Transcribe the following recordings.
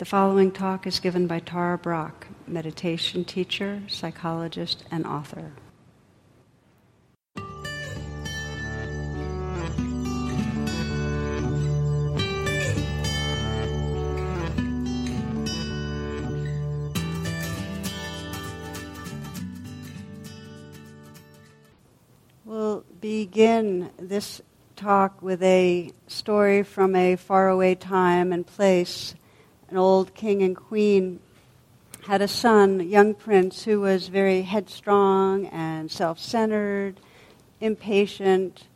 The following talk is given by Tara Brach, meditation teacher, psychologist, and author. We'll begin this talk with a story from a faraway time and place an old king and queen had a son, a young prince, who was very headstrong and self centered, impatient,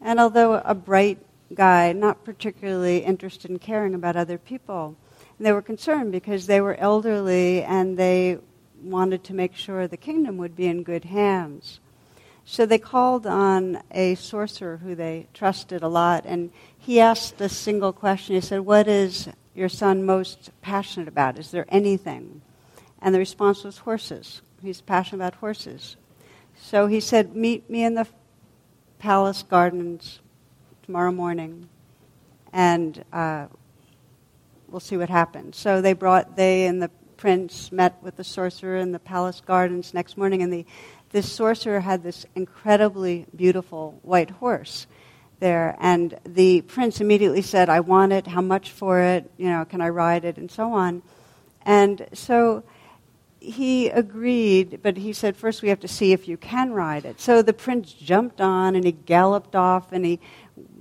and although a bright guy, not particularly interested in caring about other people. And they were concerned because they were elderly and they wanted to make sure the kingdom would be in good hands. So they called on a sorcerer who they trusted a lot, and he asked a single question. He said, What is your son most passionate about? Is there anything? And the response was horses. He's passionate about horses. So he said, Meet me in the palace gardens tomorrow morning, and uh, we'll see what happens. So they brought, they and the prince met with the sorcerer in the palace gardens next morning, and the, this sorcerer had this incredibly beautiful white horse there. And the prince immediately said, I want it, how much for it, you know, can I ride it, and so on. And so he agreed, but he said, first we have to see if you can ride it. So the prince jumped on and he galloped off and he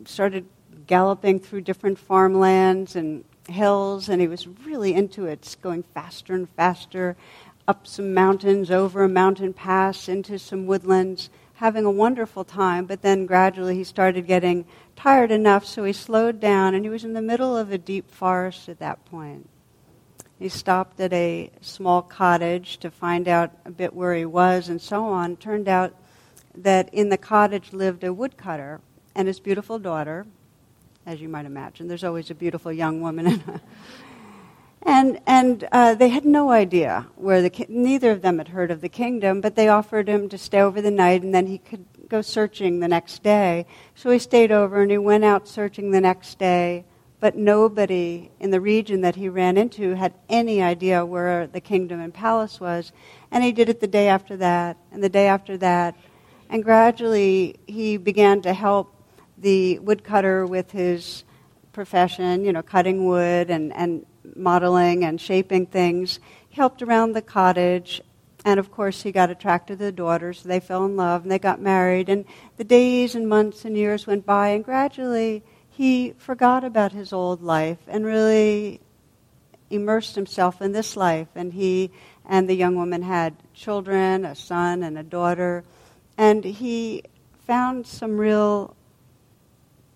started galloping through different farmlands and hills, and he was really into it, going faster and faster up some mountains, over a mountain pass, into some woodlands having a wonderful time, but then gradually he started getting tired enough, so he slowed down, and he was in the middle of a deep forest at that point. He stopped at a small cottage to find out a bit where he was and so on. Turned out that in the cottage lived a woodcutter and his beautiful daughter, as you might imagine. There's always a beautiful young woman in a and, and uh, they had no idea where the ki- neither of them had heard of the kingdom, but they offered him to stay over the night and then he could go searching the next day. So he stayed over and he went out searching the next day, but nobody in the region that he ran into had any idea where the kingdom and palace was. And he did it the day after that and the day after that. And gradually he began to help the woodcutter with his profession, you know, cutting wood and, and modeling and shaping things. He helped around the cottage, and of course, he got attracted to the daughters. So they fell in love and they got married. And the days and months and years went by, and gradually he forgot about his old life and really immersed himself in this life. And he and the young woman had children, a son and a daughter. And he found some real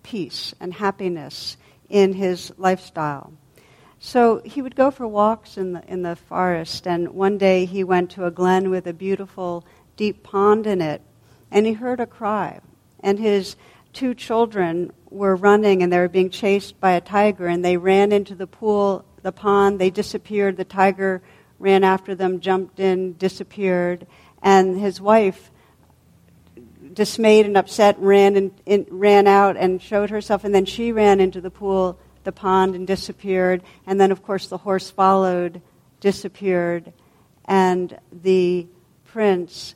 peace and happiness in his lifestyle. So he would go for walks in the, in the forest, and one day he went to a glen with a beautiful deep pond in it, and he heard a cry. And his two children were running, and they were being chased by a tiger, and they ran into the pool, the pond, they disappeared. The tiger ran after them, jumped in, disappeared, and his wife dismayed and upset, ran, in, in, ran out and showed herself, and then she ran into the pool the pond and disappeared. And then, of course, the horse followed, disappeared, and the prince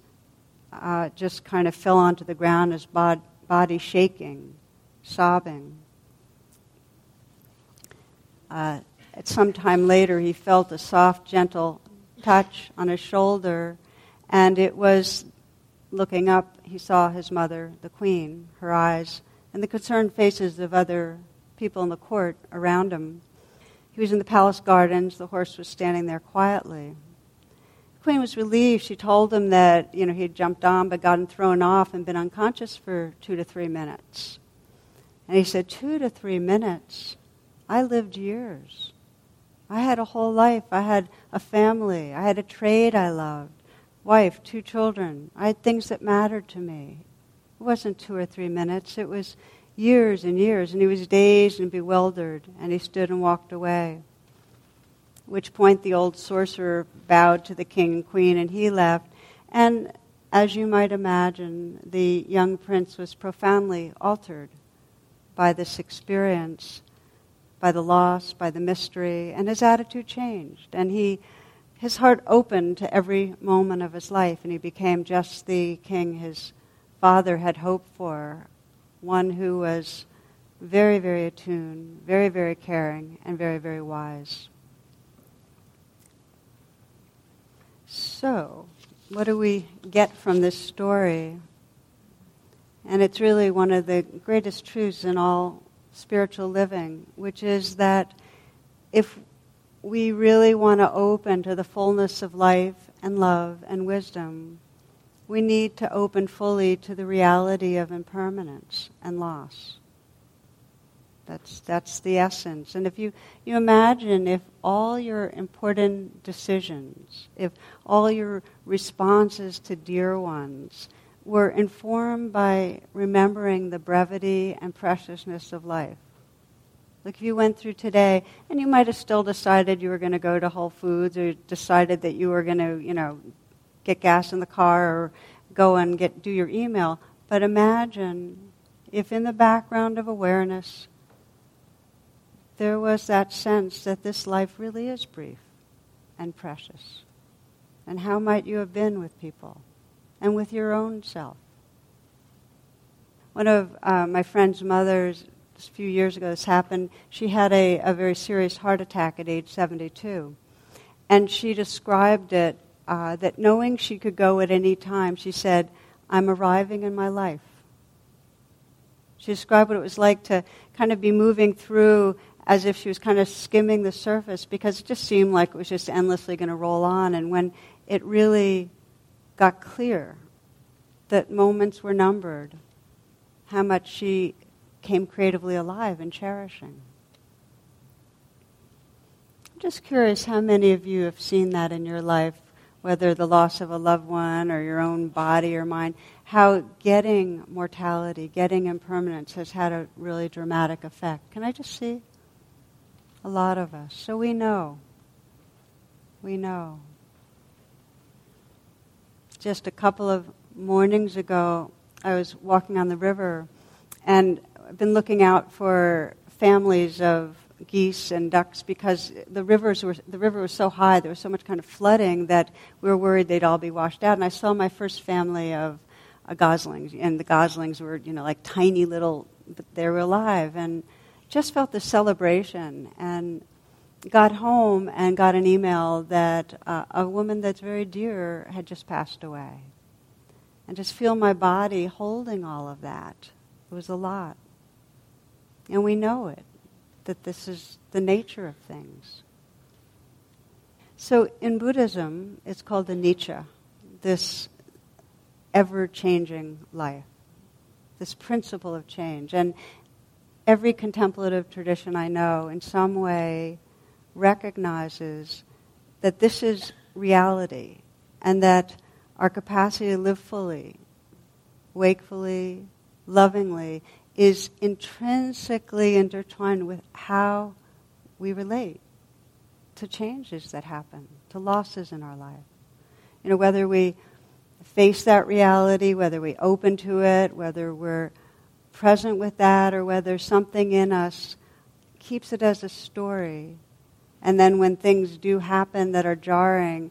uh, just kind of fell onto the ground, his bod- body shaking, sobbing. Uh, at some time later, he felt a soft, gentle touch on his shoulder, and it was looking up, he saw his mother, the queen, her eyes, and the concerned faces of other people in the court around him. He was in the palace gardens. The horse was standing there quietly. The queen was relieved. She told him that you know he had jumped on but gotten thrown off and been unconscious for two to three minutes. And he said, Two to three minutes? I lived years. I had a whole life. I had a family. I had a trade I loved, wife, two children. I had things that mattered to me. It wasn't two or three minutes. It was years and years, and he was dazed and bewildered, and he stood and walked away. At which point the old sorcerer bowed to the king and queen, and he left. And as you might imagine, the young prince was profoundly altered by this experience. by the loss, by the mystery, and his attitude changed. And he, his heart opened to every moment of his life, and he became just the king his father had hoped for, one who was very, very attuned, very, very caring, and very, very wise. So, what do we get from this story? And it's really one of the greatest truths in all spiritual living, which is that if we really want to open to the fullness of life and love and wisdom, we need to open fully to the reality of impermanence and loss. That's, that's the essence. And if you, you imagine if all your important decisions, if all your responses to dear ones were informed by remembering the brevity and preciousness of life. Like if you went through today and you might have still decided you were going to go to Whole Foods or decided that you were going to, you know, get gas in the car or go and get do your email. But imagine if in the background of awareness there was that sense that this life really is brief and precious. And how might you have been with people and with your own self? One of uh, my friend's mothers, a few years ago, this happened. She had a, a very serious heart attack at age 72. And she described it uh, that knowing she could go at any time, she said, I'm arriving in my life. She described what it was like to kind of be moving through as if she was kind of skimming the surface because it just seemed like it was just endlessly going to roll on. And when it really got clear that moments were numbered, how much she came creatively alive and cherishing. I'm just curious how many of you have seen that in your life, whether the loss of a loved one or your own body or mind, how getting mortality, getting impermanence has had a really dramatic effect. Can I just see? A lot of us. So we know. We know. Just a couple of mornings ago, I was walking on the river and I've been looking out for families of geese and ducks because the rivers were the river was so high there was so much kind of flooding that we were worried they'd all be washed out and I saw my first family of uh, goslings and the goslings were you know like tiny little but they were alive and just felt the celebration and got home and got an email that uh, a woman that's very dear had just passed away. And just feel my body holding all of that. It was a lot. And we know it, that this is the nature of things. So in Buddhism, it's called the anicca, this ever changing life, this principle of change. And every contemplative tradition I know in some way recognizes that this is reality and that our capacity to live fully, wakefully, lovingly is intrinsically intertwined with how we relate to changes that happen, to losses in our life. You know, whether we face that reality, whether we open to it, whether we're present with that or whether something in us keeps it as a story. And then when things do happen that are jarring,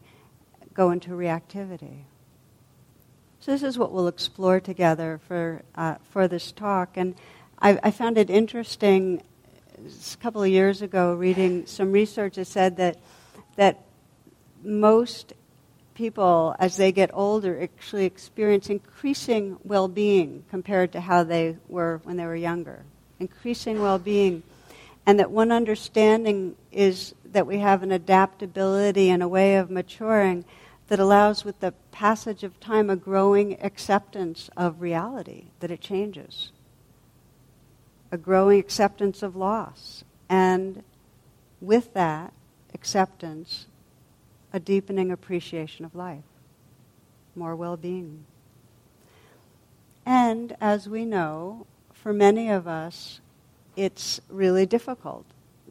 go into reactivity. So this is what we'll explore together for, uh, for this talk. And I, I found it interesting a couple of years ago reading some research that said that, that most people, as they get older, actually experience increasing well being compared to how they were when they were younger. Increasing well being. And that one understanding is that we have an adaptability and a way of maturing that allows, with the passage of time, a growing acceptance of reality, that it changes. A growing acceptance of loss. And with that acceptance, a deepening appreciation of life, more well being. And as we know, for many of us, it's really difficult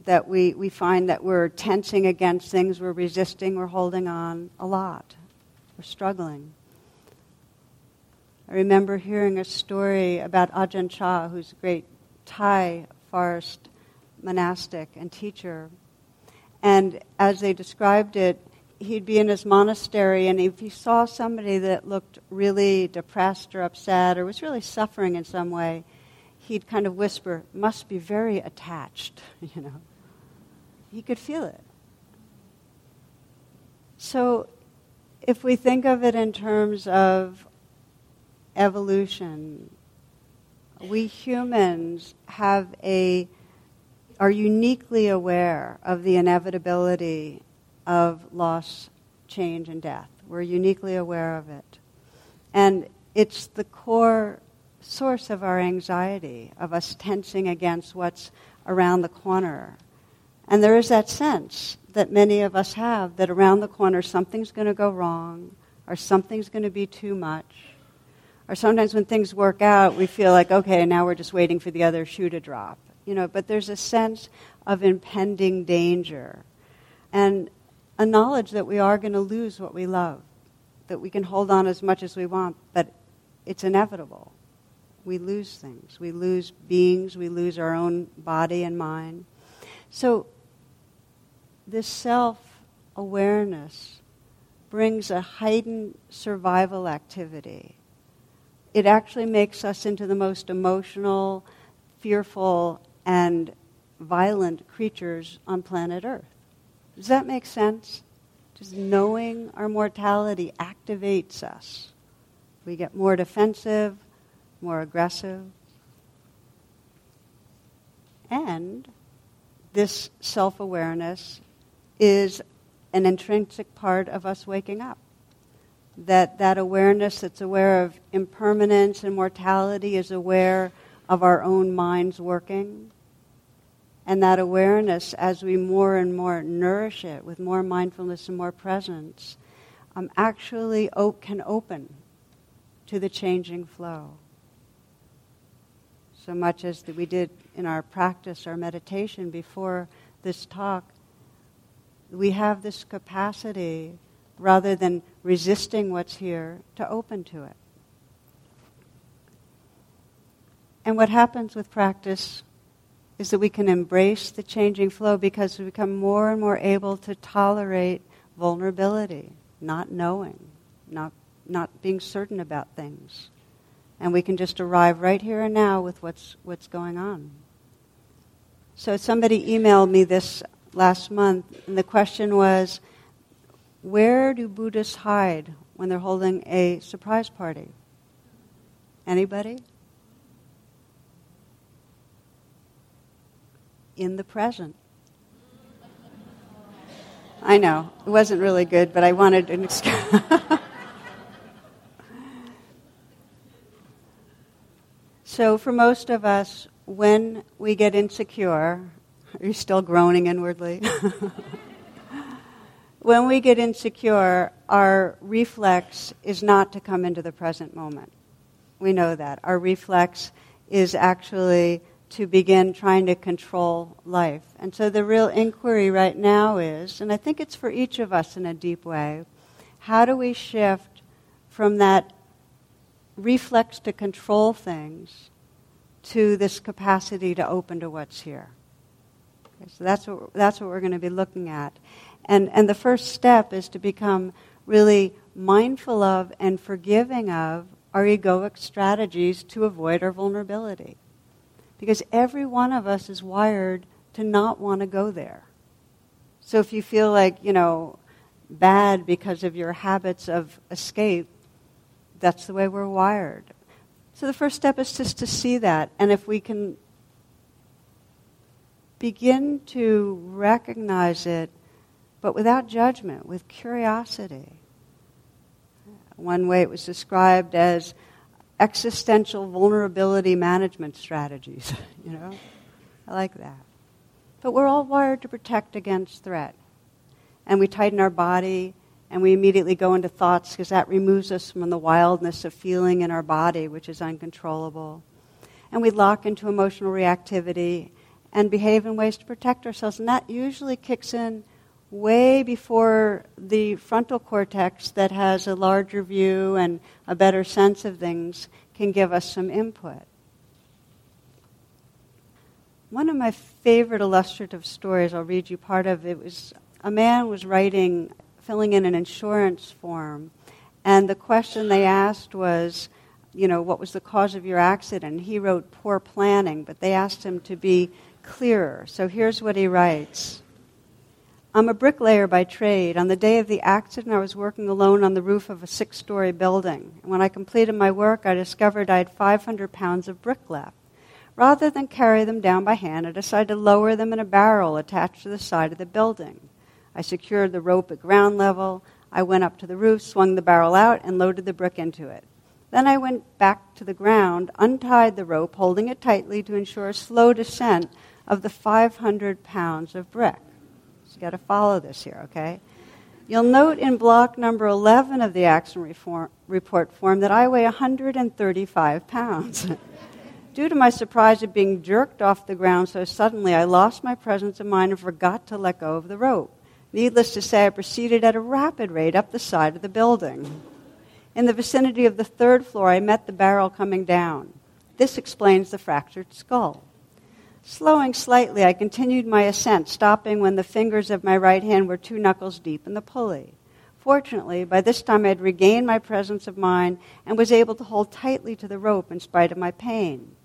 that we, we find that we're tensing against things, we're resisting, we're holding on a lot, we're struggling. I remember hearing a story about Ajahn Chah, who's a great Thai forest monastic and teacher. And as they described it, he'd be in his monastery, and if he saw somebody that looked really depressed or upset or was really suffering in some way, he'd kind of whisper, must be very attached, you know. He could feel it. So if we think of it in terms of evolution, we humans have a are uniquely aware of the inevitability of loss, change, and death. We're uniquely aware of it. And it's the core source of our anxiety, of us tensing against what's around the corner. And there is that sense that many of us have that around the corner something's going to go wrong, or something's going to be too much. Or sometimes when things work out, we feel like, okay, now we're just waiting for the other shoe to drop. You know, but there's a sense of impending danger. And a knowledge that we are going to lose what we love, that we can hold on as much as we want, but it's inevitable. We lose things. We lose beings. We lose our own body and mind. So, this self awareness brings a heightened survival activity. It actually makes us into the most emotional, fearful, and violent creatures on planet Earth. Does that make sense? Just knowing our mortality activates us. We get more defensive, more aggressive. And this self awareness is an intrinsic part of us waking up. That that awareness that's aware of impermanence and mortality is aware of our own minds working and that awareness, as we more and more nourish it with more mindfulness and more presence, um, actually op- can open to the changing flow. So much as that we did in our practice, our meditation before this talk, we have this capacity, rather than resisting what's here, to open to it. And what happens with practice is that we can embrace the changing flow because we become more and more able to tolerate vulnerability, not knowing, not, not being certain about things. And we can just arrive right here and now with what's, what's going on. So somebody emailed me this last month, and the question was, where do Buddhists hide when they're holding a surprise party? Anybody? in the present. I know, it wasn't really good, but I wanted an excuse. so, for most of us, when we get insecure, are you still groaning inwardly? when we get insecure, our reflex is not to come into the present moment. We know that. Our reflex is actually to begin trying to control life. And so the real inquiry right now is, and I think it's for each of us in a deep way, how do we shift from that reflex to control things to this capacity to open to what's here? Okay, so that's what, that's what we're going to be looking at. And, and the first step is to become really mindful of and forgiving of our egoic strategies to avoid our vulnerability. Because every one of us is wired to not want to go there. So if you feel like, you know, bad because of your habits of escape, that's the way we're wired. So the first step is just to see that. And if we can begin to recognize it, but without judgment, with curiosity. One way it was described as existential vulnerability management strategies. you know, I like that. But we're all wired to protect against threat, and we tighten our body, and we immediately go into thoughts because that removes us from the wildness of feeling in our body, which is uncontrollable, and we lock into emotional reactivity and behave in ways to protect ourselves, and that usually kicks in way before the frontal cortex that has a larger view and a better sense of things can give us some input. one of my favorite illustrative stories, I'll read you part of it, was a man was writing, filling in an insurance form, and the question they asked was, you know, what was the cause of your accident? He wrote poor planning, but they asked him to be clearer. So here's what he writes. I'm a bricklayer by trade. On the day of the accident, I was working alone on the roof of a six story building. When I completed my work, I discovered I had 500 pounds of brick left. Rather than carry them down by hand, I decided to lower them in a barrel attached to the side of the building. I secured the rope at ground level. I went up to the roof, swung the barrel out, and loaded the brick into it. Then I went back to the ground, untied the rope, holding it tightly to ensure a slow descent of the 500 pounds of brick. So you've got to follow this here, okay? You'll note in block number 11 of the action reform, report form that I weigh 135 pounds. Due to my surprise at being jerked off the ground so suddenly, I lost my presence of mind and forgot to let go of the rope. Needless to say, I proceeded at a rapid rate up the side of the building. In the vicinity of the third floor, I met the barrel coming down. This explains the fractured skull. Slowing slightly, I continued my ascent, stopping when the fingers of my right hand were two knuckles deep in the pulley. Fortunately, by this time I had regained my presence of mind and was able to hold tightly to the rope in spite of my pain.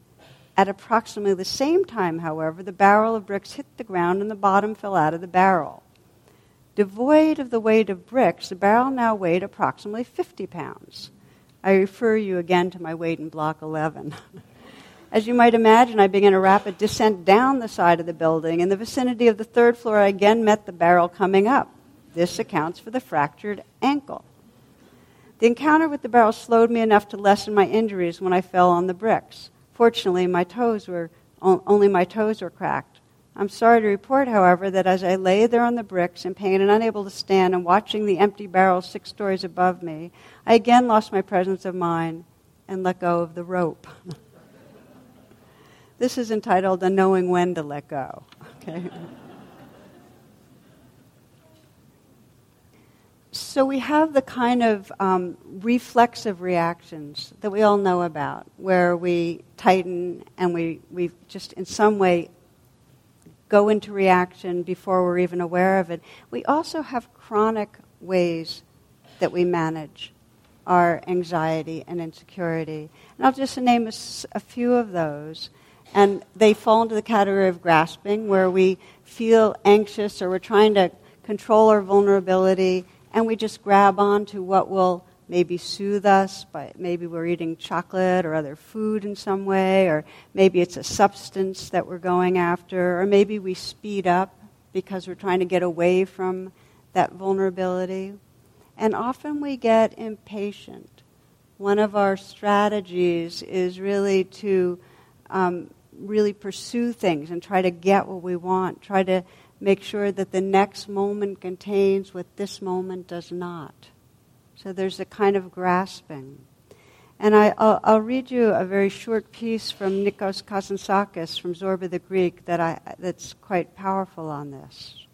At approximately the same time, however, the barrel of bricks hit the ground and the bottom fell out of the barrel. Devoid of the weight of bricks, the barrel now weighed approximately 50 pounds. I refer you again to my weight in Block 11. As you might imagine, I began a rapid descent down the side of the building. In the vicinity of the third floor, I again met the barrel coming up. This accounts for the fractured ankle. The encounter with the barrel slowed me enough to lessen my injuries when I fell on the bricks. Fortunately, my toes were only my toes were cracked. I'm sorry to report, however, that as I lay there on the bricks in pain and unable to stand and watching the empty barrel six stories above me, I again lost my presence of mind and let go of the rope. this is entitled The Knowing When to Let Go. Okay. So we have the kind of um, reflexive reactions that we all know about, where we tighten and we, we just in some way go into reaction before we're even aware of it. We also have chronic ways that we manage our anxiety and insecurity. And I'll just name a, a few of those. And they fall into the category of grasping, where we feel anxious or we're trying to control our vulnerability and we just grab on to what will maybe soothe us by maybe we're eating chocolate or other food in some way or maybe it's a substance that we're going after or maybe we speed up because we're trying to get away from that vulnerability and often we get impatient one of our strategies is really to um, really pursue things and try to get what we want try to make sure that the next moment contains what this moment does not. So there's a kind of grasping. And I, will read you a very short piece from Nikos Kazantzakis from Zorba the Greek that I, that's quite powerful on this.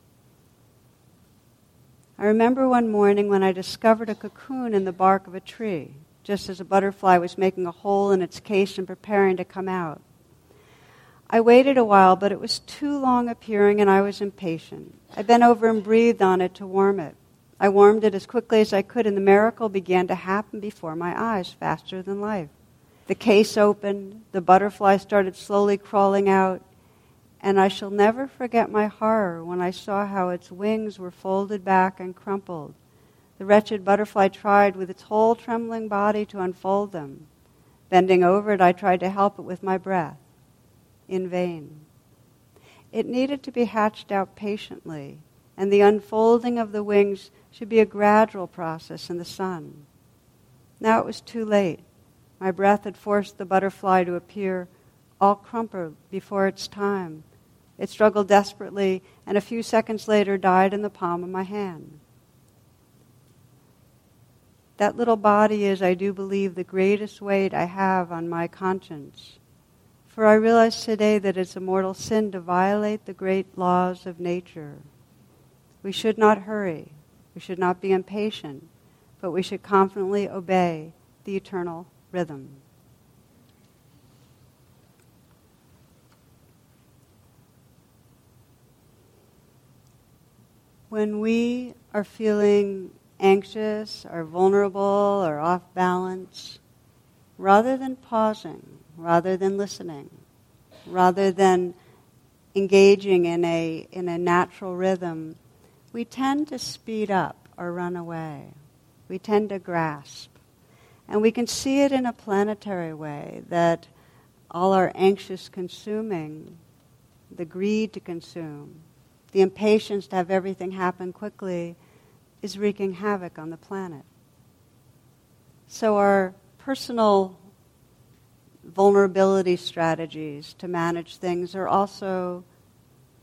I remember one morning when I discovered a cocoon in the bark of a tree, just as a butterfly was making a hole in its case and preparing to come out. I waited a while, but it was too long appearing and I was impatient. I bent over and breathed on it to warm it. I warmed it as quickly as I could, and the miracle began to happen before my eyes, faster than life. The case opened, the butterfly started slowly crawling out, and I shall never forget my horror when I saw how its wings were folded back and crumpled. The wretched butterfly tried with its whole trembling body to unfold them. Bending over it, I tried to help it with my breath in vain. It needed to be hatched out patiently, and the unfolding of the wings should be a gradual process in the sun. Now it was too late. My breath had forced the butterfly to appear all crumpled before its time. It struggled desperately, and a few seconds later died in the palm of my hand. That little body is, I do believe, the greatest weight I have on my conscience. For I realize today that it's a mortal sin to violate the great laws of nature. We should not hurry. We should not be impatient, but we should confidently obey the eternal rhythm. When we are feeling anxious or vulnerable or off balance, rather than pausing, rather than listening, rather than engaging in a, in a natural rhythm, we tend to speed up or run away. We tend to grasp. And we can see it in a planetary way that all our anxious consuming, the greed to consume, the impatience to have everything happen quickly is wreaking havoc on the planet. So, our personal vulnerability strategies to manage things are also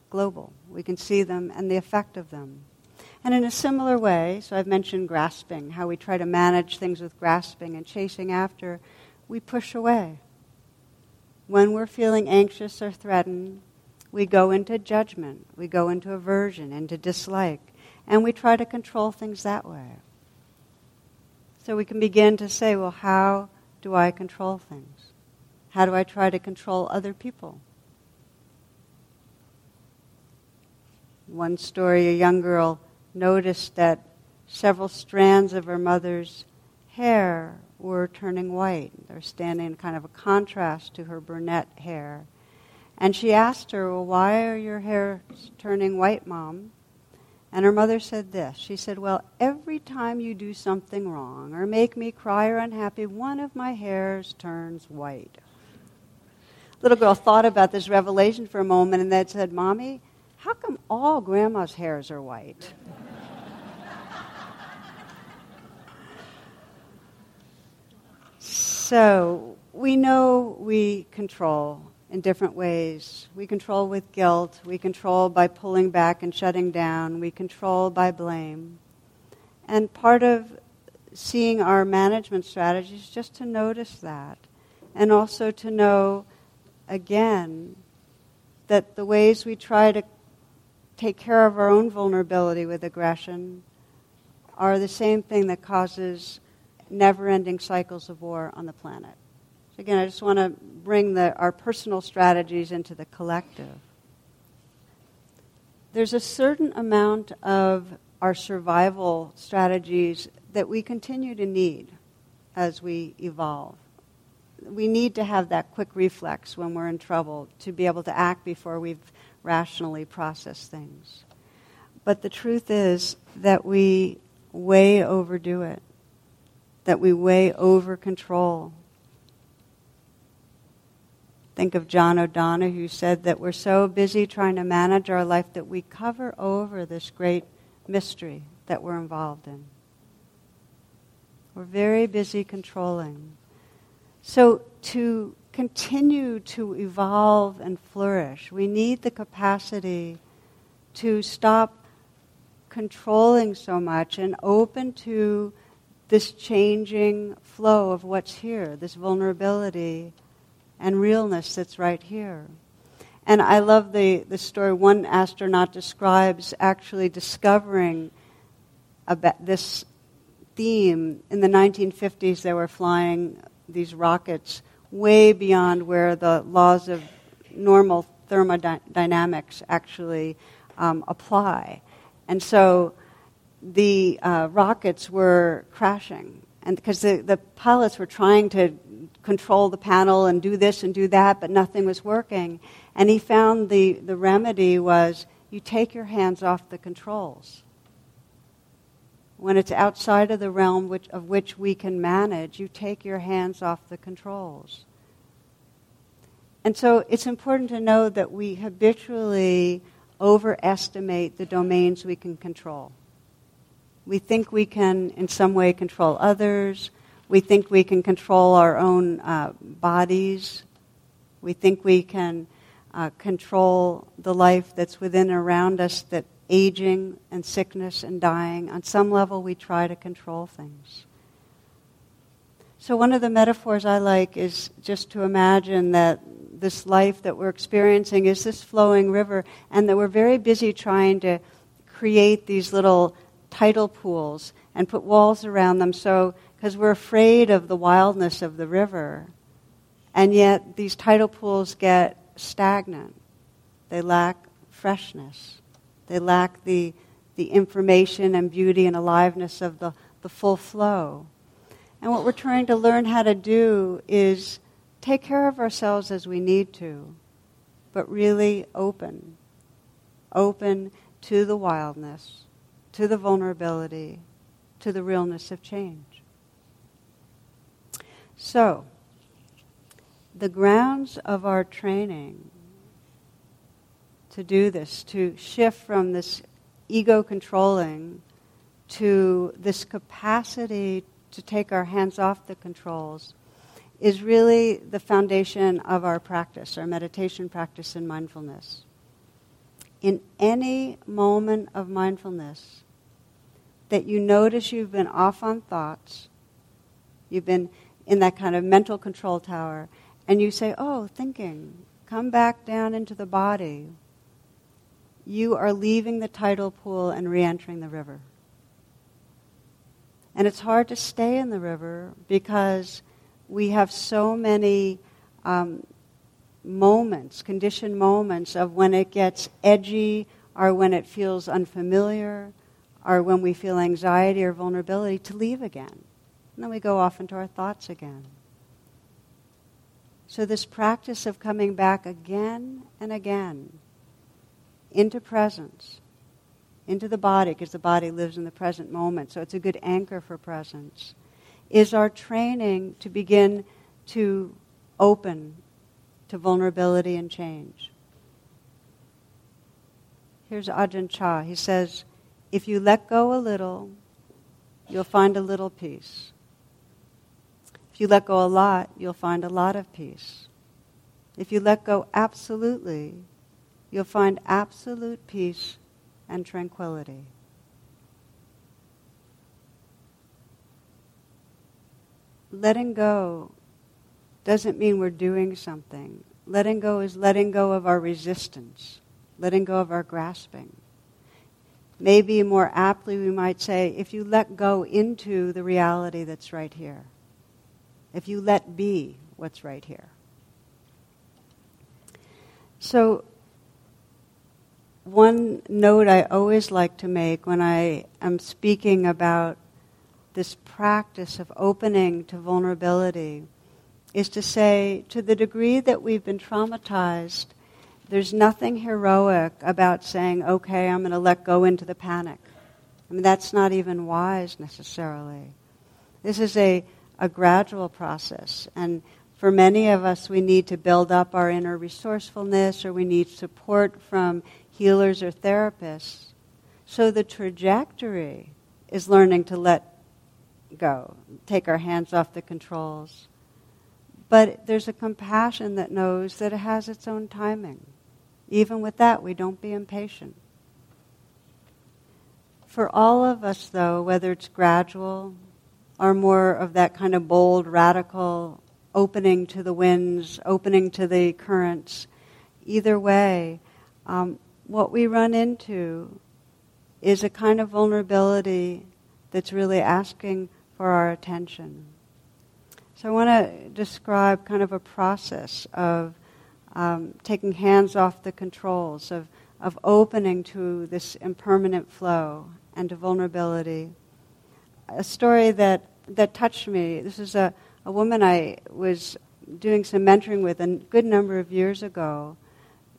global. We can see them and the effect of them. And in a similar way, so I've mentioned grasping, how we try to manage things with grasping and chasing after, we push away. When we're feeling anxious or threatened, we go into judgment, we go into aversion, into dislike, and we try to control things that way. So we can begin to say, well, how do I control things? How do I try to control other people? One story, a young girl noticed that several strands of her mother's hair were turning white. They're standing in kind of a contrast to her brunette hair. And she asked her, Well, why are your hair turning white, Mom? And her mother said this. She said, Well, every time you do something wrong or make me cry or unhappy, one of my hairs turns white. Little girl thought about this revelation for a moment and then said, Mommy, how come all grandma's hairs are white? so we know we control in different ways. We control with guilt, we control by pulling back and shutting down, we control by blame. And part of seeing our management strategies just to notice that and also to know again that the ways we try to take care of our own vulnerability with aggression are the same thing that causes never ending cycles of war on the planet. So, again, I just want to bring the, our personal strategies into the collective. There's a certain amount of our survival strategies that we continue to need as we evolve. We need to have that quick reflex when we're in trouble to be able to act before we've rationally process things. But the truth is that we way overdo it, that we way over control think of John O'Donohue, who said that we're so busy trying to manage our life that we cover over this great mystery that we're involved in. We're very busy controlling. So, to continue to evolve and flourish, we need the capacity to stop controlling so much and open to this changing flow of what's here, this vulnerability and realness that's right here. And I love the, the story one astronaut describes actually discovering about this theme. In the 1950s, they were flying these rockets way beyond where the laws of normal thermodynamics actually um, apply. And so the uh, rockets were crashing. And because the, the pilots were trying to control the panel and do this and do that, but nothing was working. And he found the, the remedy was you take your hands off the controls. When it's outside of the realm which, of which we can manage, you take your hands off the controls. And so it's important to know that we habitually overestimate the domains we can control. We think we can, in some way, control others we think we can control our own uh, bodies. We think we can uh, control the life that's within and around us, that aging and sickness and dying. On some level, we try to control things. So, one of the metaphors I like is just to imagine that this life that we're experiencing is this flowing river, and that we're very busy trying to create these little tidal pools and put walls around them so because we're afraid of the wildness of the river. And yet these tidal pools get stagnant. They lack freshness. They lack the, the information and beauty and aliveness of the, the full flow. And what we're trying to learn how to do is take care of ourselves as we need to, but really open. Open to the wildness, to the vulnerability, to the realness of change. So, the grounds of our training to do this, to shift from this ego controlling to this capacity to take our hands off the controls, is really the foundation of our practice, our meditation practice and mindfulness. In any moment of mindfulness that you notice you've been off on thoughts, you've been in that kind of mental control tower, and you say, Oh, thinking, come back down into the body, you are leaving the tidal pool and re entering the river. And it's hard to stay in the river because we have so many um, moments, conditioned moments, of when it gets edgy or when it feels unfamiliar or when we feel anxiety or vulnerability to leave again. And then we go off into our thoughts again. So, this practice of coming back again and again into presence, into the body, because the body lives in the present moment, so it's a good anchor for presence, is our training to begin to open to vulnerability and change. Here's Ajahn Chah. He says, if you let go a little, you'll find a little peace. If you let go a lot, you'll find a lot of peace. If you let go absolutely, you'll find absolute peace and tranquility. Letting go doesn't mean we're doing something. Letting go is letting go of our resistance, letting go of our grasping. Maybe more aptly, we might say, if you let go into the reality that's right here if you let be what's right here. So, one note I always like to make when I am speaking about this practice of opening to vulnerability is to say, to the degree that we've been traumatized, there's nothing heroic about saying, okay, I'm going to let go into the panic. I mean, that's not even wise necessarily. This is a a gradual process. And for many of us, we need to build up our inner resourcefulness or we need support from healers or therapists. So the trajectory is learning to let go, take our hands off the controls. But there's a compassion that knows that it has its own timing. Even with that, we don't be impatient. For all of us, though, whether it's gradual, or more of that kind of bold, radical opening to the winds, opening to the currents. Either way, um, what we run into is a kind of vulnerability that's really asking for our attention. So I want to describe kind of a process of um, taking hands off the controls, of, of opening to this impermanent flow and to vulnerability a story that, that touched me. This is a, a woman I was doing some mentoring with a good number of years ago.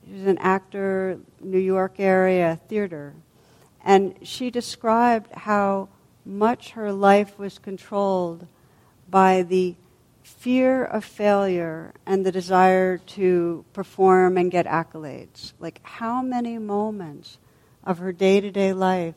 She was an actor, New York area theater. And she described how much her life was controlled by the fear of failure and the desire to perform and get accolades. Like, how many moments of her day to day life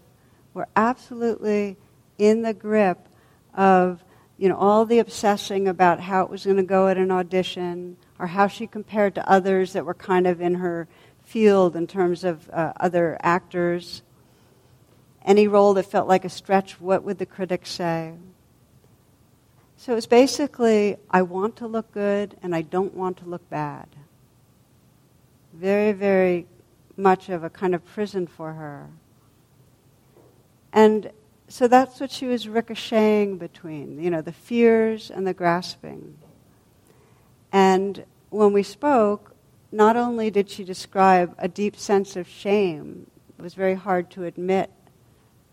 were absolutely in the grip of you know all the obsessing about how it was going to go at an audition or how she compared to others that were kind of in her field in terms of uh, other actors. Any role that felt like a stretch what would the critics say? So it was basically i want to look good and i don't want to look bad. Very very much of a kind of prison for her. And so that's what she was ricocheting between, you know, the fears and the grasping. And when we spoke, not only did she describe a deep sense of shame, it was very hard to admit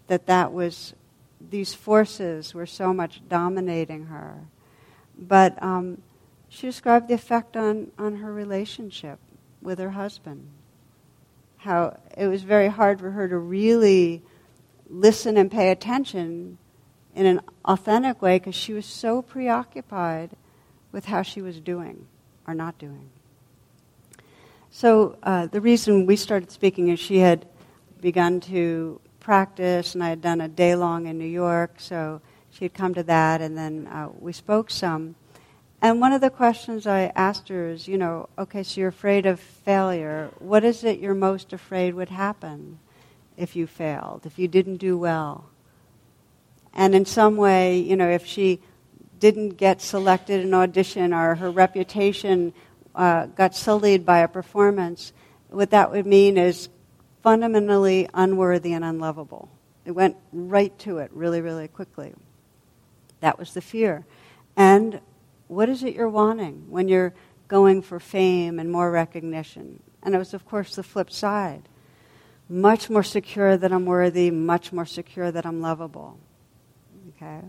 that that was, these forces were so much dominating her. But um, she described the effect on, on her relationship with her husband. How it was very hard for her to really listen and pay attention in an authentic way because she was so preoccupied with how she was doing or not doing. So uh, the reason we started speaking is she had begun to practice, and I had done a day long in New York, so she had come to that, and then uh, we spoke some. And one of the questions I asked her is, you know, okay, so you're afraid of failure. What is it you're most afraid would happen if you failed, if you didn't do well? And in some way, you know, if she didn't get selected in audition or her reputation uh, got sullied by a performance, what that would mean is fundamentally unworthy and unlovable. It went right to it really, really quickly. That was the fear. And what is it you're wanting when you're going for fame and more recognition? And it was, of course, the flip side. Much more secure that I'm worthy, much more secure that I'm lovable. Okay?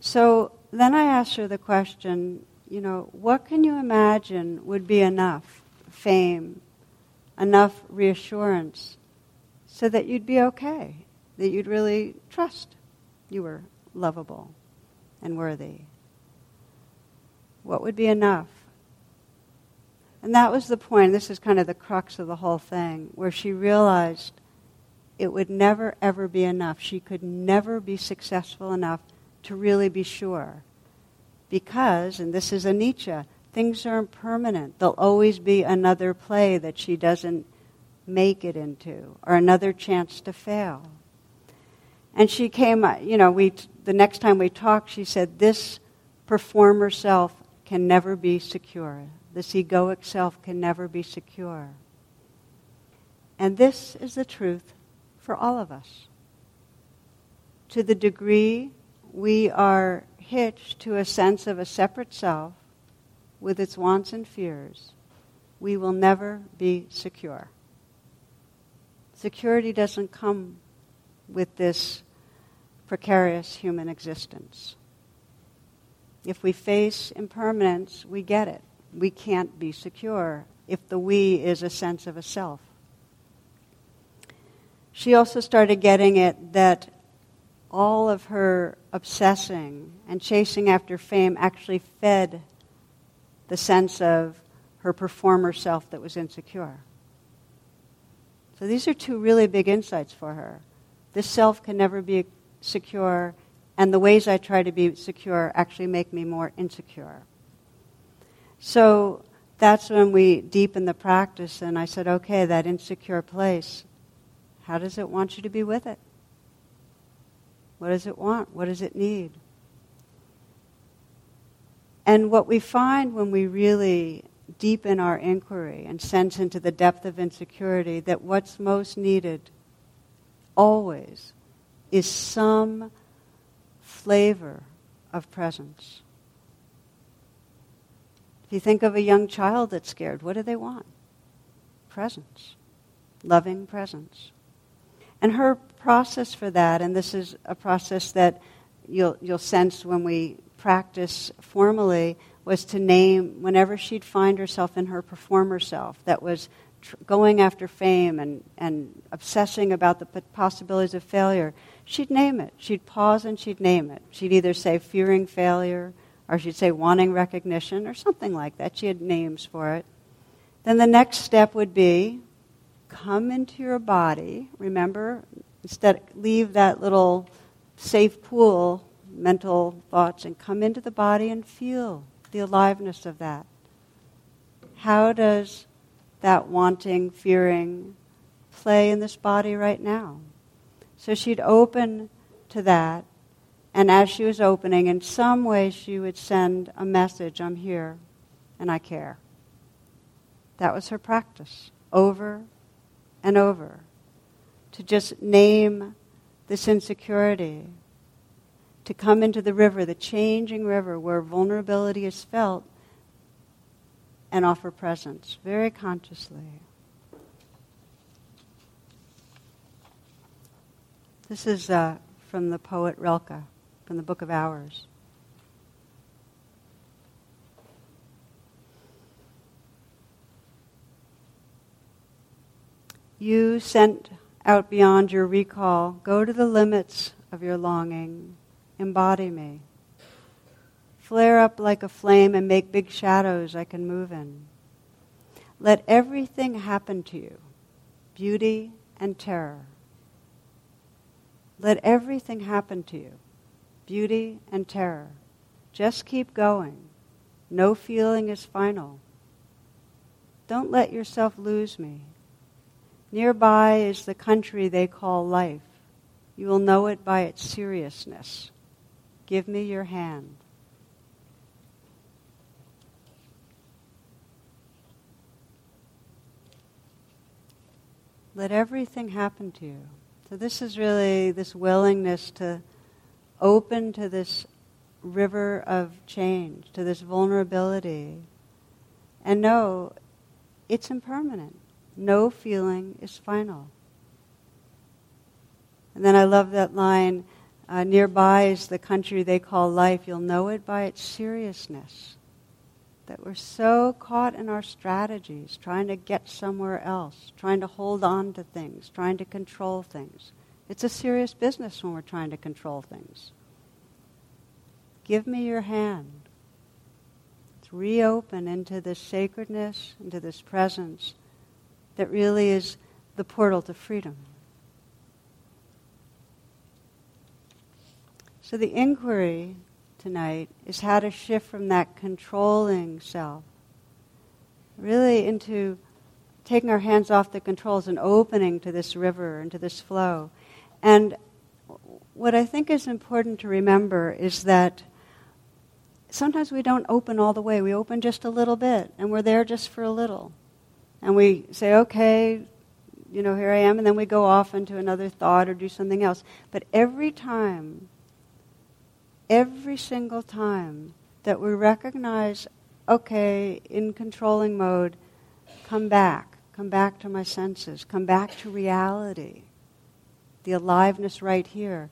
So then I asked her the question you know, what can you imagine would be enough fame, enough reassurance, so that you'd be okay, that you'd really trust you were lovable and worthy? What would be enough? And that was the point. This is kind of the crux of the whole thing, where she realized it would never, ever be enough. She could never be successful enough to really be sure. Because, and this is Anicca, things are impermanent. There'll always be another play that she doesn't make it into, or another chance to fail. And she came, uh, you know, we, the next time we talked, she said, This performer self can never be secure. This egoic self can never be secure. And this is the truth for all of us. To the degree we are hitched to a sense of a separate self with its wants and fears, we will never be secure. Security doesn't come with this precarious human existence. If we face impermanence, we get it. We can't be secure if the we is a sense of a self. She also started getting it that all of her obsessing and chasing after fame actually fed the sense of her performer self that was insecure. So these are two really big insights for her. This self can never be secure, and the ways I try to be secure actually make me more insecure. So that's when we deepen the practice, and I said, okay, that insecure place, how does it want you to be with it? What does it want? What does it need? And what we find when we really deepen our inquiry and sense into the depth of insecurity, that what's most needed always is some flavor of presence. If you think of a young child that's scared, what do they want? Presence, loving presence. And her process for that, and this is a process that you'll, you'll sense when we practice formally, was to name whenever she'd find herself in her performer self that was tr- going after fame and, and obsessing about the p- possibilities of failure, she'd name it. She'd pause and she'd name it. She'd either say fearing failure, or she'd say wanting recognition, or something like that. She had names for it. Then the next step would be come into your body. Remember, instead, leave that little safe pool, mental thoughts, and come into the body and feel the aliveness of that. How does that wanting, fearing play in this body right now? So she'd open to that, and as she was opening, in some way she would send a message I'm here and I care. That was her practice, over and over to just name this insecurity, to come into the river, the changing river where vulnerability is felt, and offer presence very consciously. This is uh, from the poet Rilke, from the Book of Hours. You sent out beyond your recall, go to the limits of your longing, embody me. Flare up like a flame and make big shadows I can move in. Let everything happen to you, beauty and terror. Let everything happen to you, beauty and terror. Just keep going. No feeling is final. Don't let yourself lose me. Nearby is the country they call life. You will know it by its seriousness. Give me your hand. Let everything happen to you. So, this is really this willingness to open to this river of change, to this vulnerability, and know it's impermanent. No feeling is final. And then I love that line uh, nearby is the country they call life. You'll know it by its seriousness. That we're so caught in our strategies, trying to get somewhere else, trying to hold on to things, trying to control things. It's a serious business when we're trying to control things. Give me your hand. Let's reopen into this sacredness, into this presence that really is the portal to freedom. So the inquiry tonight is how to shift from that controlling self really into taking our hands off the controls and opening to this river and to this flow. And what I think is important to remember is that sometimes we don't open all the way. We open just a little bit, and we're there just for a little and we say, okay, you know, here I am, and then we go off into another thought or do something else. But every time, every single time that we recognize, okay, in controlling mode, come back, come back to my senses, come back to reality, the aliveness right here.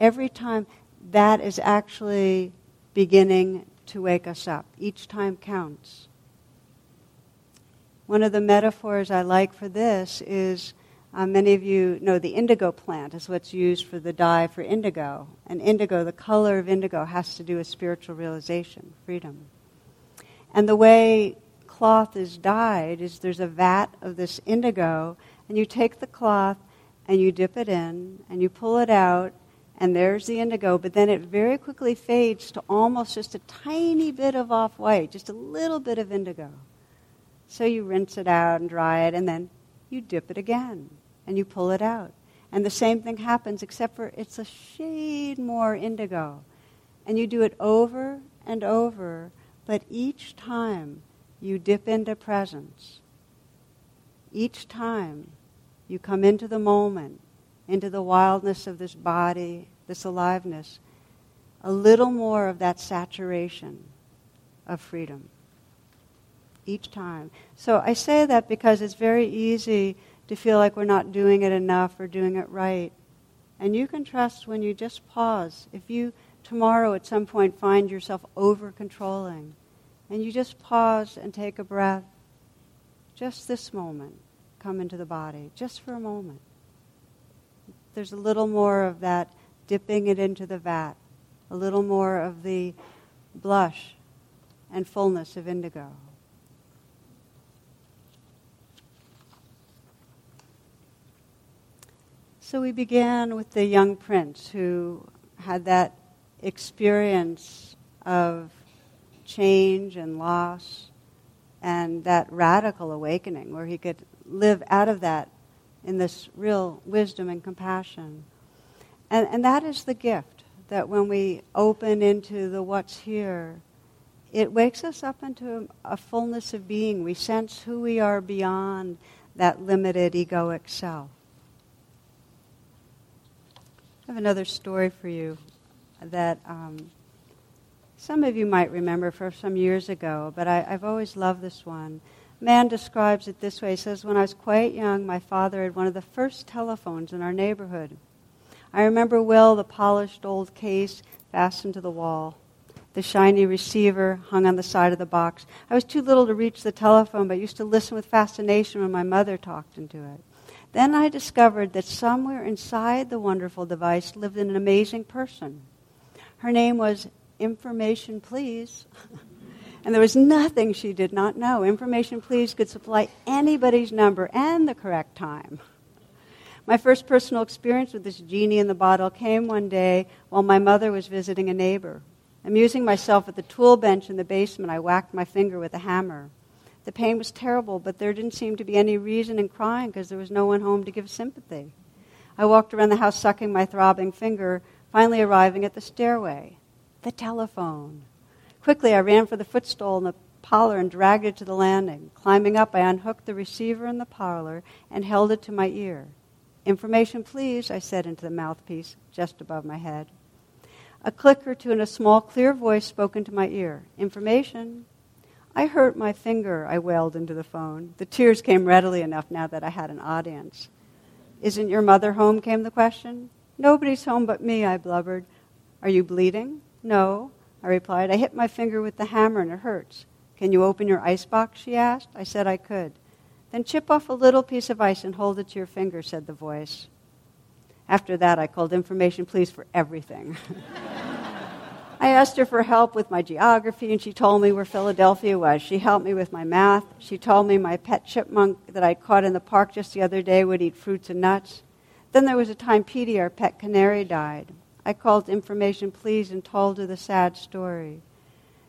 Every time that is actually beginning to wake us up. Each time counts. One of the metaphors I like for this is uh, many of you know the indigo plant is what's used for the dye for indigo. And indigo, the color of indigo, has to do with spiritual realization, freedom. And the way cloth is dyed is there's a vat of this indigo, and you take the cloth and you dip it in, and you pull it out, and there's the indigo, but then it very quickly fades to almost just a tiny bit of off white, just a little bit of indigo. So you rinse it out and dry it, and then you dip it again and you pull it out. And the same thing happens, except for it's a shade more indigo. And you do it over and over, but each time you dip into presence. Each time you come into the moment, into the wildness of this body, this aliveness, a little more of that saturation of freedom each time. So I say that because it's very easy to feel like we're not doing it enough or doing it right. And you can trust when you just pause. If you tomorrow at some point find yourself over controlling, and you just pause and take a breath, just this moment, come into the body, just for a moment. There's a little more of that dipping it into the vat, a little more of the blush and fullness of indigo. So we began with the young prince who had that experience of change and loss and that radical awakening where he could live out of that in this real wisdom and compassion. And, and that is the gift that when we open into the what's here, it wakes us up into a, a fullness of being. We sense who we are beyond that limited egoic self. I have another story for you that um, some of you might remember from some years ago, but I, have always loved this one. Man describes it this way. He says, When I was quite young, my father had one of the first telephones in our neighborhood. I remember well the polished old case fastened to the wall. The shiny receiver hung on the side of the box. I was too little to reach the telephone, but used to listen with fascination when my mother talked into it. Then I discovered that somewhere inside the wonderful device lived an amazing person. Her name was Information Please. and there was nothing she did not know. Information Please could supply anybody's number and the correct time. My first personal experience with this genie in the bottle came one day while my mother was visiting a neighbor. Amusing myself at the tool bench in the basement, I whacked my finger with a hammer. The pain was terrible, but there didn't seem to be any reason in crying because there was no one home to give sympathy. I walked around the house sucking my throbbing finger, finally arriving at the stairway. The telephone. Quickly, I ran for the footstool in the parlor and dragged it to the landing. Climbing up, I unhooked the receiver in the parlor and held it to my ear. Information, please, I said into the mouthpiece just above my head. A click or two and a small, clear voice spoke into my ear. Information. I hurt my finger, I wailed into the phone. The tears came readily enough now that I had an audience. Isn't your mother home? came the question. Nobody's home but me, I blubbered. Are you bleeding? No, I replied. I hit my finger with the hammer and it hurts. Can you open your ice box? she asked. I said I could. Then chip off a little piece of ice and hold it to your finger, said the voice. After that, I called information please for everything. I asked her for help with my geography, and she told me where Philadelphia was. She helped me with my math. She told me my pet chipmunk that I caught in the park just the other day would eat fruits and nuts. Then there was a time Petey, our pet canary, died. I called information please and told her the sad story.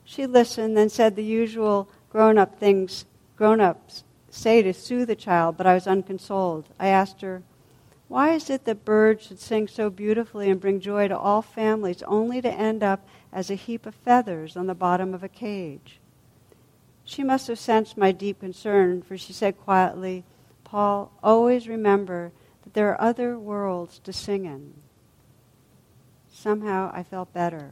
She listened, then said the usual grown up things grown ups say to soothe a child, but I was unconsoled. I asked her, Why is it that birds should sing so beautifully and bring joy to all families only to end up as a heap of feathers on the bottom of a cage. She must have sensed my deep concern, for she said quietly, Paul, always remember that there are other worlds to sing in. Somehow I felt better.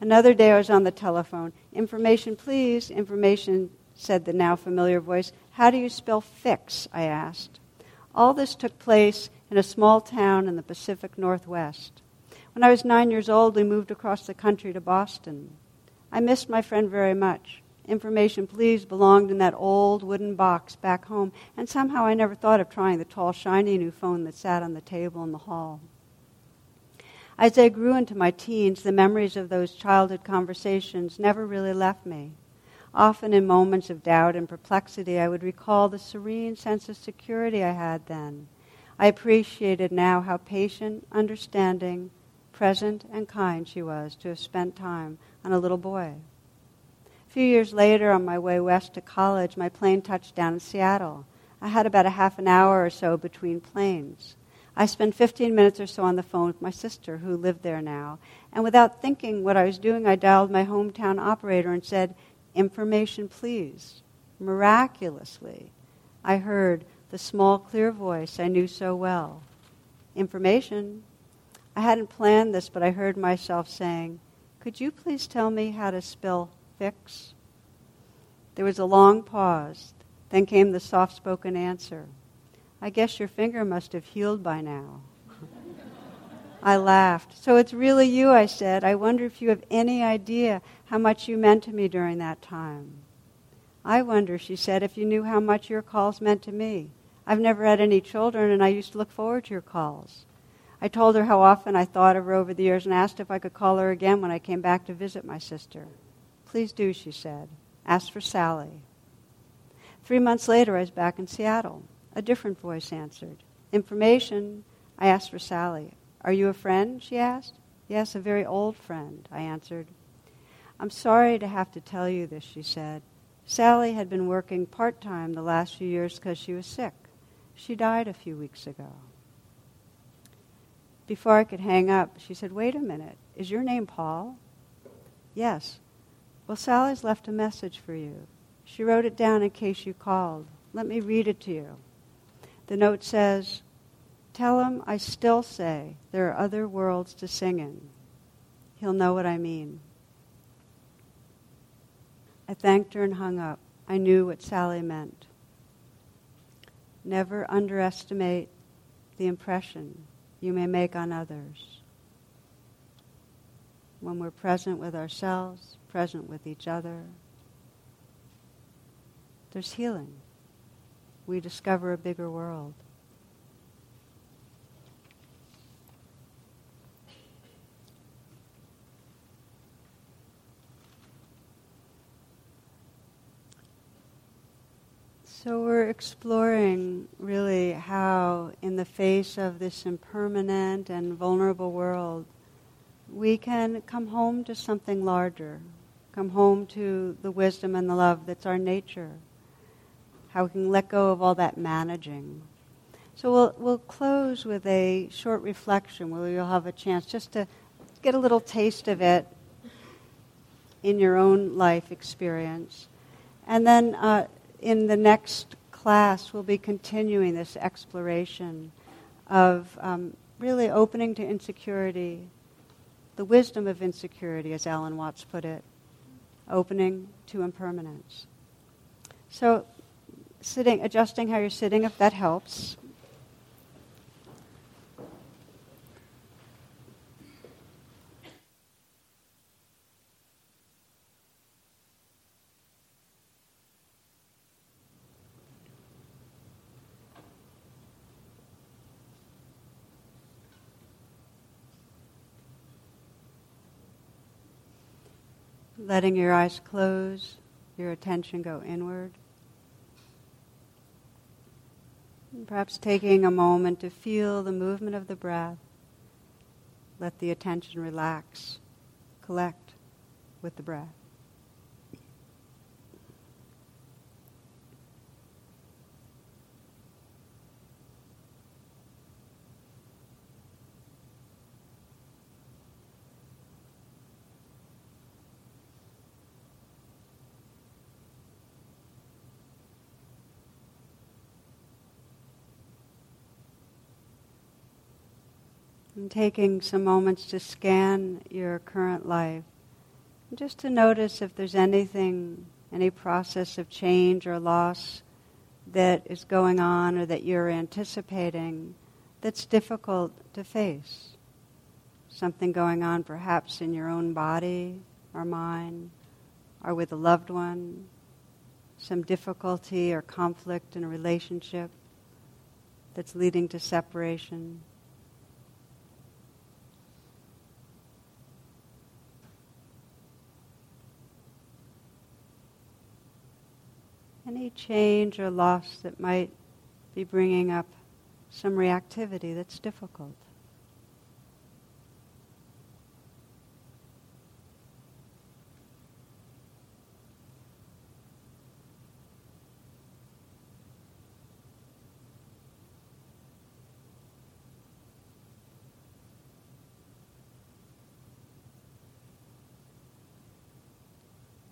Another day I was on the telephone. Information, please. Information, said the now familiar voice. How do you spell fix? I asked. All this took place in a small town in the Pacific Northwest. When I was nine years old, we moved across the country to Boston. I missed my friend very much. Information Please belonged in that old wooden box back home, and somehow I never thought of trying the tall, shiny new phone that sat on the table in the hall. As I grew into my teens, the memories of those childhood conversations never really left me. Often in moments of doubt and perplexity, I would recall the serene sense of security I had then. I appreciated now how patient, understanding, present and kind she was to have spent time on a little boy. A few years later, on my way west to college, my plane touched down in Seattle. I had about a half an hour or so between planes. I spent 15 minutes or so on the phone with my sister, who lived there now, and without thinking what I was doing, I dialed my hometown operator and said, Information, please. Miraculously, I heard the small, clear voice I knew so well. Information, I hadn't planned this, but I heard myself saying, Could you please tell me how to spell fix? There was a long pause. Then came the soft spoken answer I guess your finger must have healed by now. I laughed. So it's really you, I said. I wonder if you have any idea how much you meant to me during that time. I wonder, she said, if you knew how much your calls meant to me. I've never had any children, and I used to look forward to your calls. I told her how often I thought of her over the years and asked if I could call her again when I came back to visit my sister. Please do, she said. Ask for Sally. Three months later, I was back in Seattle. A different voice answered. Information. I asked for Sally. Are you a friend? she asked. Yes, a very old friend, I answered. I'm sorry to have to tell you this, she said. Sally had been working part time the last few years because she was sick. She died a few weeks ago. Before I could hang up, she said, Wait a minute. Is your name Paul? Yes. Well, Sally's left a message for you. She wrote it down in case you called. Let me read it to you. The note says, Tell him I still say there are other worlds to sing in. He'll know what I mean. I thanked her and hung up. I knew what Sally meant. Never underestimate the impression you may make on others. When we're present with ourselves, present with each other, there's healing. We discover a bigger world. So we're exploring really how, in the face of this impermanent and vulnerable world, we can come home to something larger, come home to the wisdom and the love that's our nature, how we can let go of all that managing. So we'll, we'll close with a short reflection where you'll have a chance just to get a little taste of it in your own life experience. And then uh, in the next class, we'll be continuing this exploration of um, really opening to insecurity, the wisdom of insecurity, as Alan Watts put it, opening to impermanence. So, sitting, adjusting how you're sitting, if that helps. Letting your eyes close, your attention go inward. And perhaps taking a moment to feel the movement of the breath. Let the attention relax, collect with the breath. And taking some moments to scan your current life, just to notice if there's anything, any process of change or loss that is going on or that you're anticipating that's difficult to face. Something going on perhaps in your own body or mind or with a loved one, some difficulty or conflict in a relationship that's leading to separation. Any change or loss that might be bringing up some reactivity that's difficult.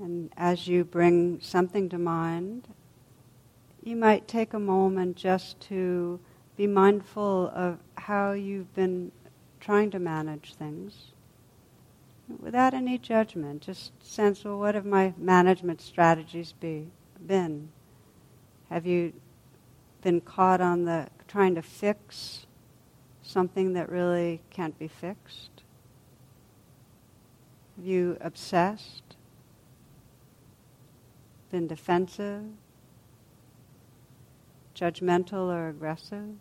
And as you bring something to mind, you might take a moment just to be mindful of how you've been trying to manage things without any judgment. Just sense, well, what have my management strategies be, been? Have you been caught on the trying to fix something that really can't be fixed? Have you obsessed? Been defensive, judgmental or aggressive,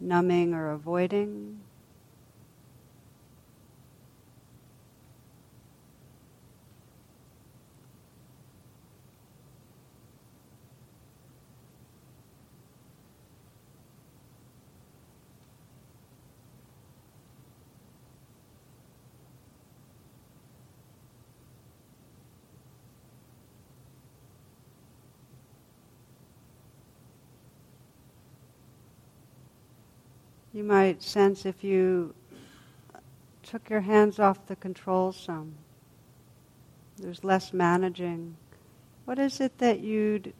numbing or avoiding. You might sense if you took your hands off the control some. There's less managing. What is it that you'd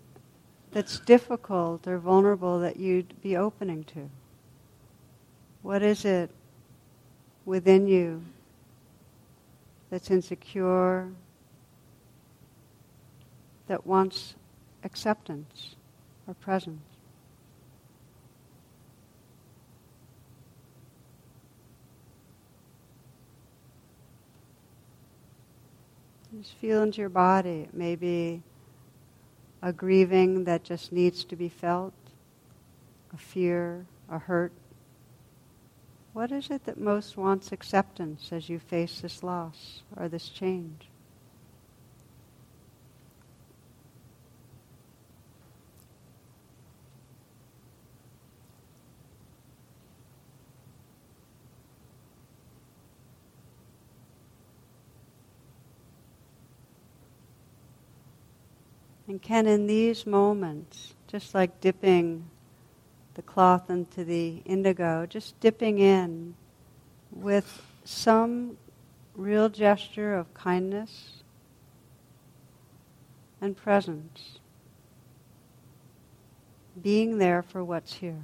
that's difficult or vulnerable that you'd be opening to? What is it within you that's insecure, that wants acceptance or presence? Just feel into your body. Maybe a grieving that just needs to be felt, a fear, a hurt. What is it that most wants acceptance as you face this loss or this change? And can in these moments, just like dipping the cloth into the indigo, just dipping in with some real gesture of kindness and presence, being there for what's here.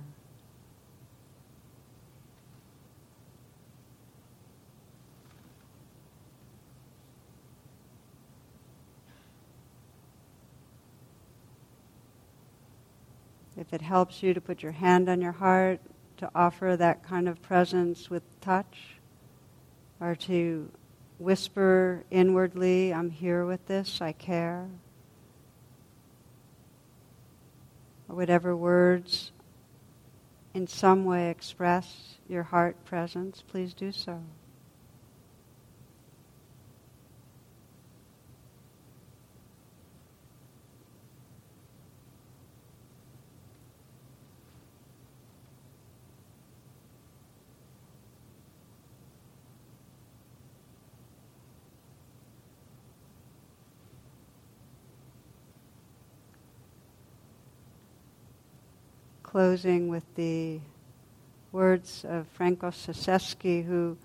If it helps you to put your hand on your heart, to offer that kind of presence with touch, or to whisper inwardly, I'm here with this, I care. Or whatever words in some way express your heart presence, please do so. Closing with the words of Frank Ostaseski, who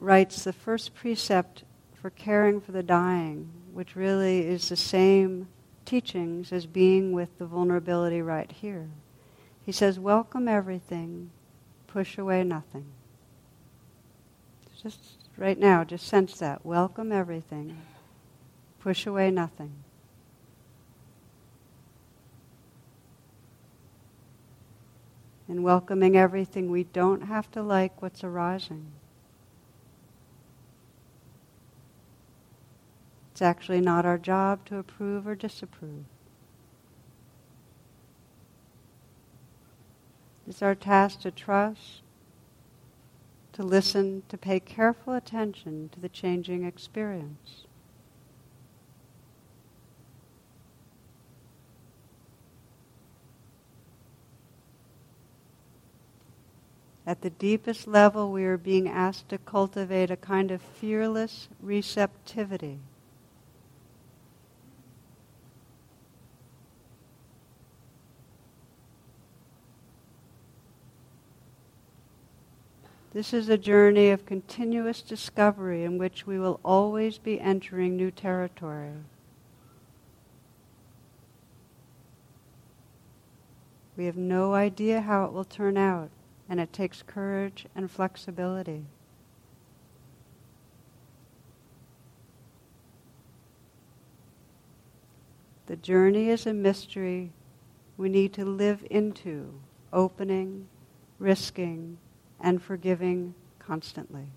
writes the first precept for caring for the dying, which really is the same teachings as being with the vulnerability right here. He says, Welcome everything, push away nothing. Just right now, just sense that. Welcome everything, push away nothing. And welcoming everything, we don't have to like what's arising. It's actually not our job to approve or disapprove. It's our task to trust, to listen, to pay careful attention to the changing experience. At the deepest level, we are being asked to cultivate a kind of fearless receptivity. This is a journey of continuous discovery in which we will always be entering new territory. We have no idea how it will turn out and it takes courage and flexibility. The journey is a mystery we need to live into, opening, risking, and forgiving constantly.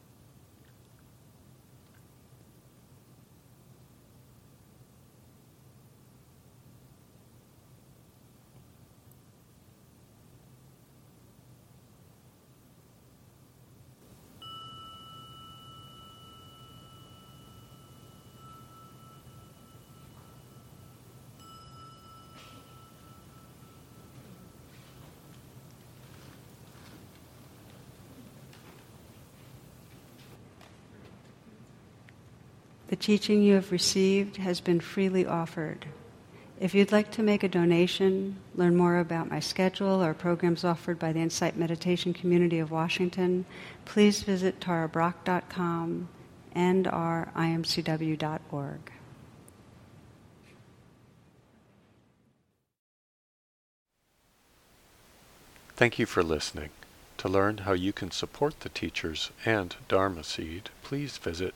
The teaching you have received has been freely offered. If you'd like to make a donation, learn more about my schedule or programs offered by the Insight Meditation Community of Washington, please visit tarabrach.com and our imcw.org. Thank you for listening. To learn how you can support the teachers and Dharma Seed, please visit